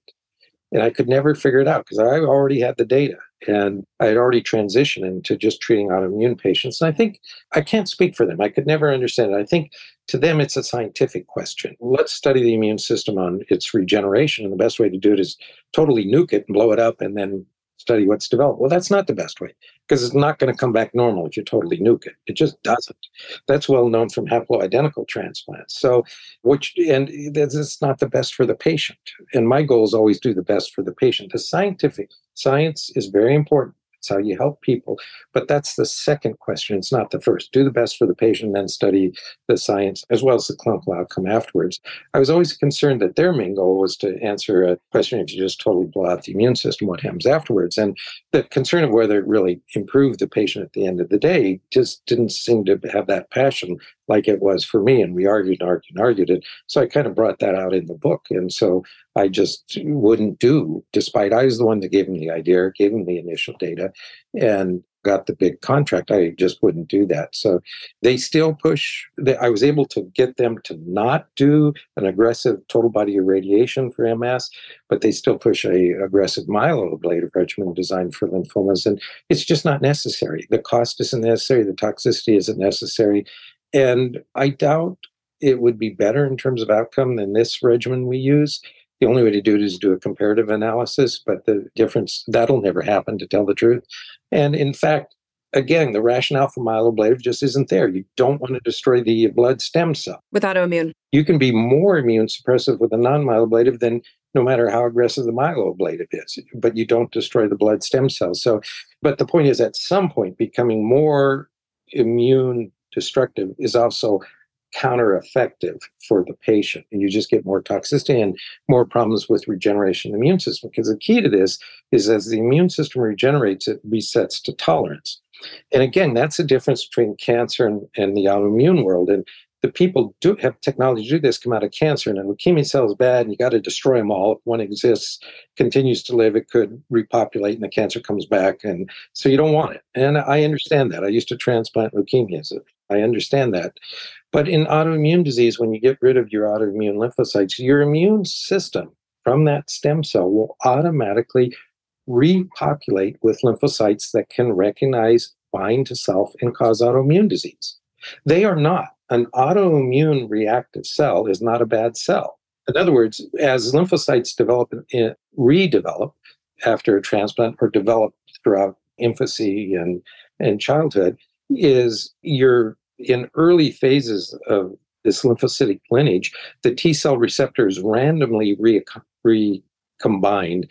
And I could never figure it out because I already had the data and I had already transitioned into just treating autoimmune patients. And I think I can't speak for them. I could never understand it. I think to them it's a scientific question. Let's study the immune system on its regeneration. And the best way to do it is totally nuke it and blow it up and then study what's developed. Well, that's not the best way because it's not going to come back normal if you totally nuke it. It just doesn't. That's well known from haploidentical transplants. So, which and it's not the best for the patient. And my goal is always do the best for the patient. The scientific science is very important. It's how you help people. But that's the second question. It's not the first. Do the best for the patient, then study the science as well as the clinical outcome afterwards. I was always concerned that their main goal was to answer a question if you just totally blow out the immune system, what happens afterwards? And the concern of whether it really improved the patient at the end of the day just didn't seem to have that passion like it was for me. And we argued and argued and argued. And so I kind of brought that out in the book. And so I just wouldn't do, despite I was the one that gave him the idea, gave him the initial data, and got the big contract. I just wouldn't do that. So they still push. They, I was able to get them to not do an aggressive total body irradiation for MS, but they still push a aggressive myeloablative regimen designed for lymphomas, and it's just not necessary. The cost isn't necessary. The toxicity isn't necessary, and I doubt it would be better in terms of outcome than this regimen we use. The only way to do it is to do a comparative analysis, but the difference that'll never happen to tell the truth. And in fact, again, the rationale for myeloablative just isn't there. You don't want to destroy the blood stem cell. With autoimmune. You can be more immune suppressive with a non myeloablative than no matter how aggressive the myeloablative is, but you don't destroy the blood stem cells. So, but the point is, at some point, becoming more immune destructive is also counter effective for the patient. And you just get more toxicity and more problems with regeneration of the immune system. Because the key to this is as the immune system regenerates, it resets to tolerance. And again, that's the difference between cancer and, and the autoimmune world. And the people do have technology to do this come out of cancer and a leukemia cell is bad and you got to destroy them all if one exists continues to live it could repopulate and the cancer comes back and so you don't want it and i understand that i used to transplant leukemias i understand that but in autoimmune disease, when you get rid of your autoimmune lymphocytes, your immune system from that stem cell will automatically repopulate with lymphocytes that can recognize, bind to self, and cause autoimmune disease. They are not. An autoimmune reactive cell is not a bad cell. In other words, as lymphocytes develop and eh, redevelop after a transplant or develop throughout infancy and, and childhood, is you're in early phases of this lymphocytic lineage, the T cell receptors randomly re- recombined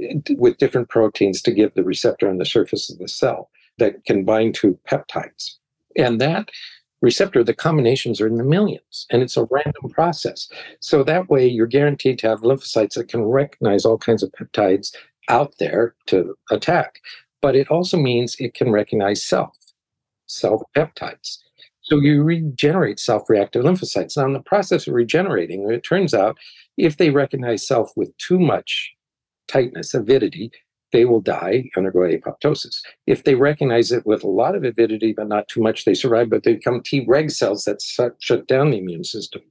eh, with different proteins to give the receptor on the surface of the cell that can bind to peptides. And that receptor, the combinations are in the millions, and it's a random process. So that way, you're guaranteed to have lymphocytes that can recognize all kinds of peptides out there to attack. But it also means it can recognize self, self peptides. So you regenerate self reactive lymphocytes. Now, in the process of regenerating, it turns out if they recognize self with too much tightness, avidity, they will die, undergo apoptosis. If they recognize it with a lot of avidity, but not too much, they survive, but they become T reg cells that shut down the immune system.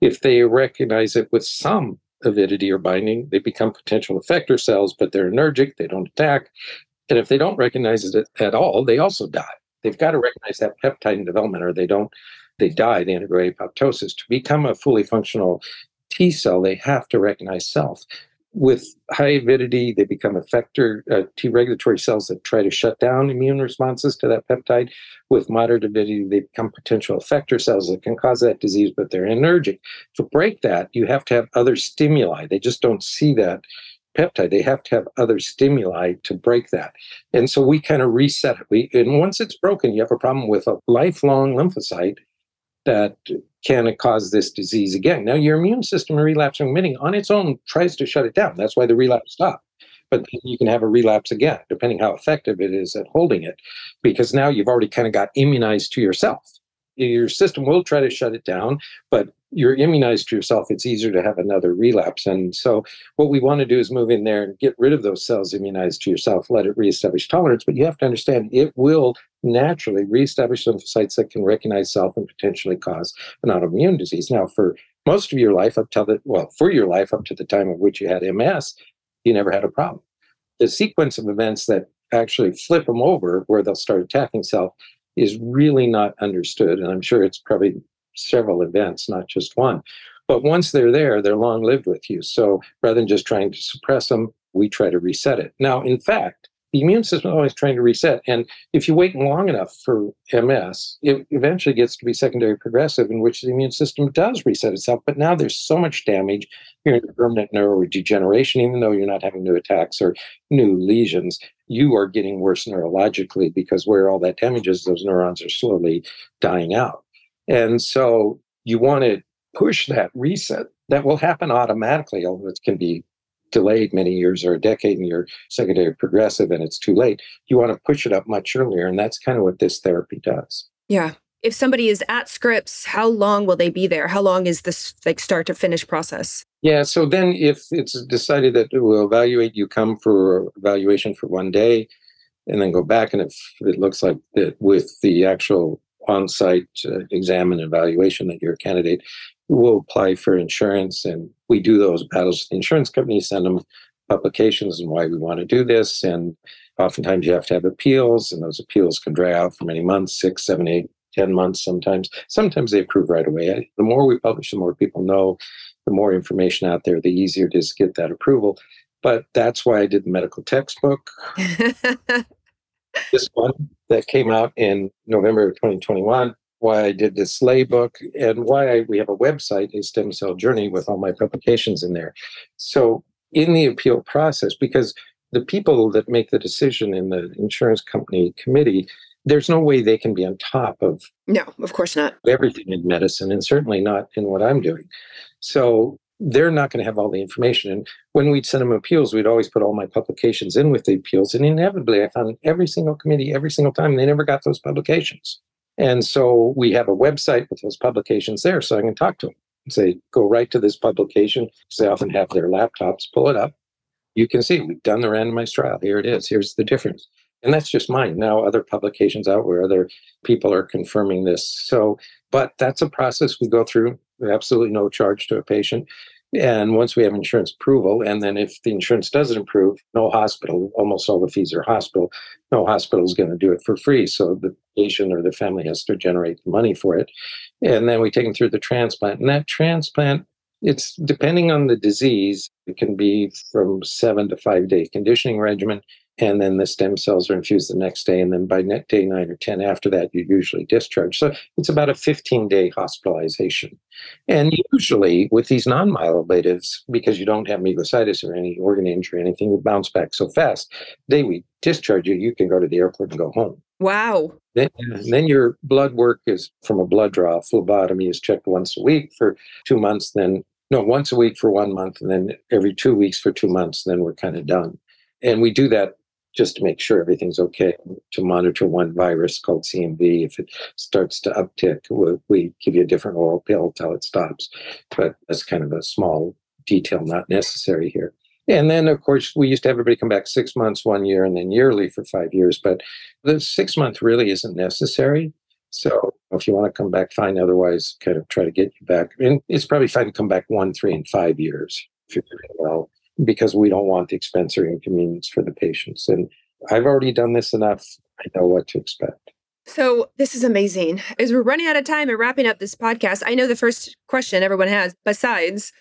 If they recognize it with some avidity or binding, they become potential effector cells, but they're anergic, they don't attack. And if they don't recognize it at all, they also die. They've got to recognize that peptide in development or they don't, they die, they undergo apoptosis. To become a fully functional T cell, they have to recognize self. With high avidity, they become effector uh, T regulatory cells that try to shut down immune responses to that peptide. With moderate avidity, they become potential effector cells that can cause that disease, but they're anergic. To break that, you have to have other stimuli. They just don't see that peptide. They have to have other stimuli to break that. And so we kind of reset it. We, and once it's broken, you have a problem with a lifelong lymphocyte that can it cause this disease again. Now, your immune system relapse remitting on its own tries to shut it down. That's why the relapse stopped. But you can have a relapse again, depending how effective it is at holding it, because now you've already kind of got immunized to yourself your system will try to shut it down, but you're immunized to yourself, it's easier to have another relapse. And so, what we want to do is move in there and get rid of those cells immunized to yourself, let it reestablish tolerance. But you have to understand it will naturally reestablish lymphocytes that can recognize self and potentially cause an autoimmune disease. Now, for most of your life, up to the well, for your life up to the time of which you had MS, you never had a problem. The sequence of events that actually flip them over, where they'll start attacking self, is really not understood. And I'm sure it's probably several events, not just one. But once they're there, they're long lived with you. So rather than just trying to suppress them, we try to reset it. Now, in fact, the immune system is always trying to reset. And if you wait long enough for MS, it eventually gets to be secondary progressive, in which the immune system does reset itself. But now there's so much damage, you're in permanent neurodegeneration, even though you're not having new attacks or new lesions, you are getting worse neurologically because where all that damage is, those neurons are slowly dying out. And so you want to push that reset. That will happen automatically, although it can be delayed many years or a decade and you're secondary progressive and it's too late. You want to push it up much earlier. And that's kind of what this therapy does. Yeah. If somebody is at Scripps, how long will they be there? How long is this like start to finish process? Yeah, so then if it's decided that we'll evaluate, you come for evaluation for one day and then go back. And if it looks like that with the actual on site uh, exam and evaluation that you're a candidate, we'll apply for insurance and we do those battles. The insurance companies send them publications and why we want to do this. And oftentimes you have to have appeals, and those appeals can drag out for many months six, seven, eight, ten months sometimes. Sometimes they approve right away. The more we publish, the more people know, the more information out there, the easier it is to get that approval. But that's why I did the medical textbook. this one that came out in November of 2021 why I did this lay book and why I, we have a website, a stem cell journey, with all my publications in there. So, in the appeal process, because the people that make the decision in the insurance company committee, there's no way they can be on top of no, of course not everything in medicine, and certainly not in what I'm doing. So they're not going to have all the information. And when we'd send them appeals, we'd always put all my publications in with the appeals. And inevitably, I found every single committee, every single time, they never got those publications. And so we have a website with those publications there so I can talk to them and say, go right to this publication because they often have their laptops, pull it up. You can see we've done the randomized trial. Here it is. Here's the difference. And that's just mine. Now, other publications out where other people are confirming this. So, but that's a process we go through. Absolutely no charge to a patient. And once we have insurance approval, and then if the insurance doesn't approve, no hospital, almost all the fees are hospital, no hospital is going to do it for free. So the patient or the family has to generate money for it. And then we take them through the transplant. And that transplant, it's depending on the disease, it can be from seven to five day conditioning regimen and then the stem cells are infused the next day and then by day 9 or 10 after that you usually discharge. So it's about a 15 day hospitalization. And usually with these non-myeloablatives because you don't have mucositis or any organ injury or anything you bounce back so fast the day we discharge you you can go to the airport and go home. Wow. Then, then your blood work is from a blood draw phlebotomy is checked once a week for two months then no once a week for one month and then every two weeks for two months then we're kind of done. And we do that just to make sure everything's okay to monitor one virus called CMV. If it starts to uptick, we, we give you a different oral pill till it stops. But that's kind of a small detail not necessary here. And then, of course, we used to have everybody come back six months, one year, and then yearly for five years. But the six month really isn't necessary. So if you want to come back, fine. Otherwise, kind of try to get you back. And it's probably fine to come back one, three, and five years if you're doing well because we don't want the expense or inconvenience for the patients. And I've already done this enough. I know what to expect. So, this is amazing. As we're running out of time and wrapping up this podcast, I know the first question everyone has, besides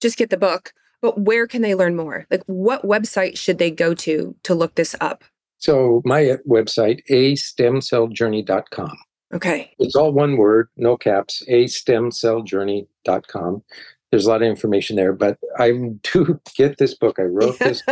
just get the book, but where can they learn more? Like, what website should they go to to look this up? So, my website, astemcelljourney.com. Okay. It's all one word, no caps, astemcelljourney.com there's a lot of information there, but I do get this book. I wrote this.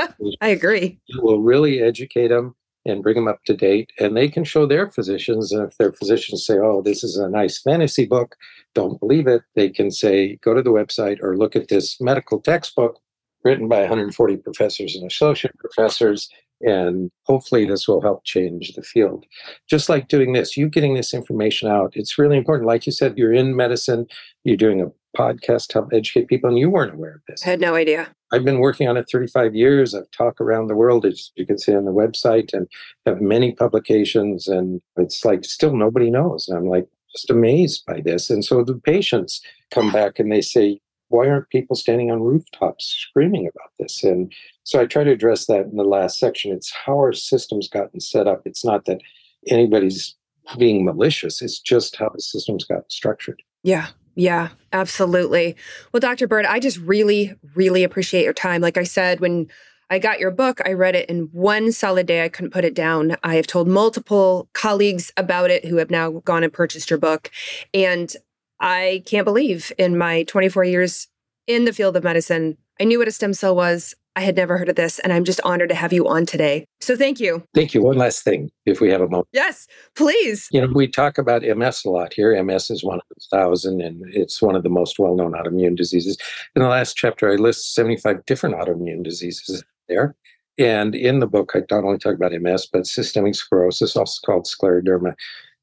I agree. It will really educate them and bring them up to date, and they can show their physicians. And if their physicians say, "Oh, this is a nice fantasy book," don't believe it. They can say, "Go to the website or look at this medical textbook written by 140 professors and associate professors." And hopefully, this will help change the field. Just like doing this, you getting this information out, it's really important. Like you said, you're in medicine, you're doing a podcast to help educate people, and you weren't aware of this. I had no idea. I've been working on it 35 years. I've talked around the world, as you can see on the website, and have many publications. And it's like still nobody knows. And I'm like just amazed by this. And so the patients come back and they say, why aren't people standing on rooftops screaming about this? And so I try to address that in the last section. It's how our system's gotten set up. It's not that anybody's being malicious, it's just how the system's got structured. Yeah. Yeah, absolutely. Well, Dr. Burt, I just really, really appreciate your time. Like I said, when I got your book, I read it in one solid day. I couldn't put it down. I have told multiple colleagues about it who have now gone and purchased your book. And I can't believe in my 24 years in the field of medicine, I knew what a stem cell was. I had never heard of this, and I'm just honored to have you on today. So thank you. Thank you. One last thing, if we have a moment. Yes, please. You know, we talk about MS a lot here. MS is one of a thousand, and it's one of the most well known autoimmune diseases. In the last chapter, I list 75 different autoimmune diseases there. And in the book, I not only talk about MS, but systemic sclerosis, also called scleroderma,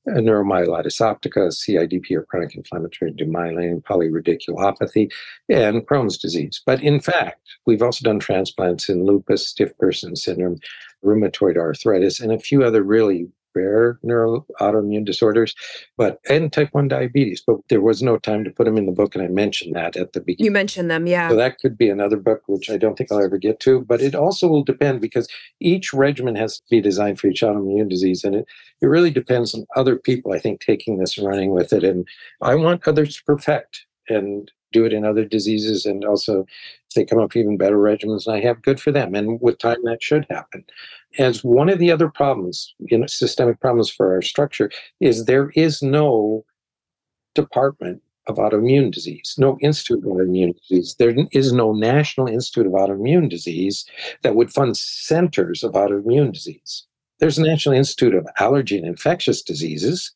neuromyelitis optica, CIDP or chronic inflammatory demyelinating polyradiculopathy, and Crohn's disease. But in fact, we've also done transplants in lupus, stiff person syndrome, rheumatoid arthritis, and a few other really rare neuro autoimmune disorders, but and type 1 diabetes. But there was no time to put them in the book, and I mentioned that at the beginning. You mentioned them, yeah. So that could be another book, which I don't think I'll ever get to. But it also will depend because each regimen has to be designed for each autoimmune disease, and it it really depends on other people. I think taking this and running with it, and I want others to perfect and do it in other diseases and also they come up even better regimens than I have, good for them. And with time that should happen as one of the other problems, you know, systemic problems for our structure is there is no department of autoimmune disease, no institute of autoimmune disease. There is no National Institute of Autoimmune Disease that would fund centers of autoimmune disease. There's a National Institute of Allergy and Infectious Diseases.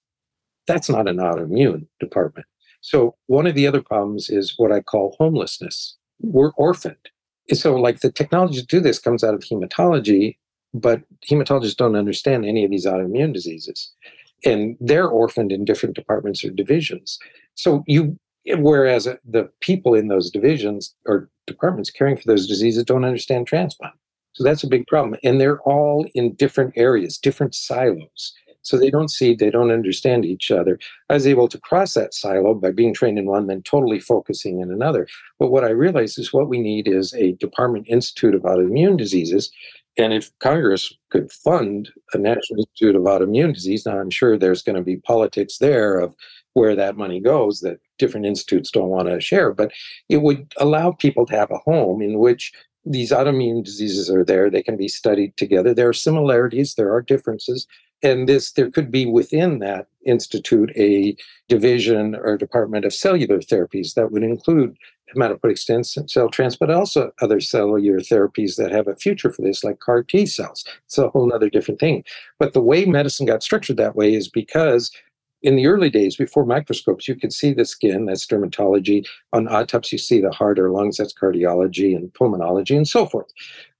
That's not an autoimmune department. So, one of the other problems is what I call homelessness. We're orphaned. So, like the technology to do this comes out of hematology, but hematologists don't understand any of these autoimmune diseases. And they're orphaned in different departments or divisions. So you whereas the people in those divisions or departments caring for those diseases don't understand transplant. So that's a big problem. And they're all in different areas different silos so they don't see they don't understand each other i was able to cross that silo by being trained in one then totally focusing in another but what i realized is what we need is a department institute of autoimmune diseases and if Congress could fund a National Institute of Autoimmune Disease, now I'm sure there's going to be politics there of where that money goes that different institutes don't want to share, but it would allow people to have a home in which these autoimmune diseases are there. They can be studied together. There are similarities, there are differences. And this, there could be within that institute a division or department of cellular therapies that would include hematopoietic stem cell transplant, but also other cellular therapies that have a future for this, like CAR T cells. It's a whole other different thing. But the way medicine got structured that way is because in the early days before microscopes, you could see the skin, that's dermatology. On autopsy, you see the heart or lungs, that's cardiology and pulmonology and so forth.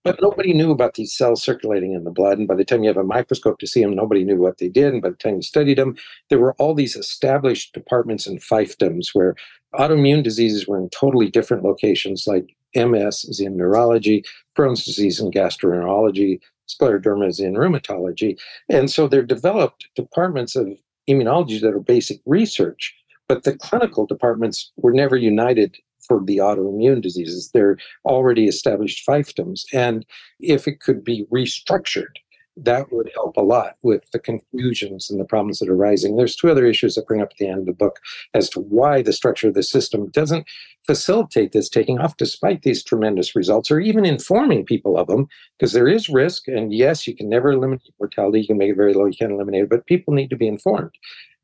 But nobody knew about these cells circulating in the blood. And by the time you have a microscope to see them, nobody knew what they did. And by the time you studied them, there were all these established departments and fiefdoms where autoimmune diseases were in totally different locations, like MS is in neurology, Crohn's disease in gastroenterology, scleroderma is in rheumatology. And so they're developed departments of immunology that are basic research, but the clinical departments were never united for the autoimmune diseases. They're already established fiefdoms. And if it could be restructured, that would help a lot with the confusions and the problems that are rising. There's two other issues that bring up at the end of the book as to why the structure of the system doesn't facilitate this taking off despite these tremendous results or even informing people of them because there is risk and yes you can never eliminate mortality you can make it very low you can't eliminate it but people need to be informed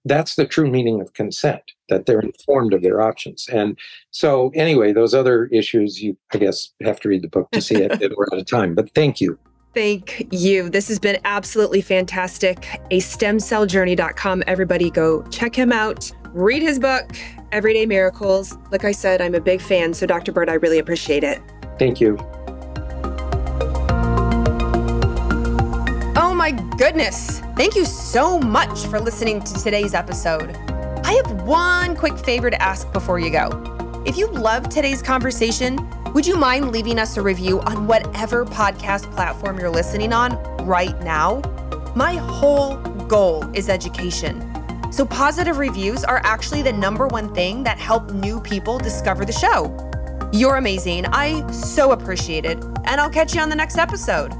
that's the true meaning of consent that they're informed of their options and so anyway those other issues you i guess have to read the book to see it we're out of time but thank you Thank you. This has been absolutely fantastic. A stemcelljourney.com. Everybody go check him out. Read his book, Everyday Miracles. Like I said, I'm a big fan. So, Dr. Burt I really appreciate it. Thank you. Goodness. Thank you so much for listening to today's episode. I have one quick favor to ask before you go. If you loved today's conversation, would you mind leaving us a review on whatever podcast platform you're listening on right now? My whole goal is education. So, positive reviews are actually the number one thing that help new people discover the show. You're amazing. I so appreciate it. And I'll catch you on the next episode.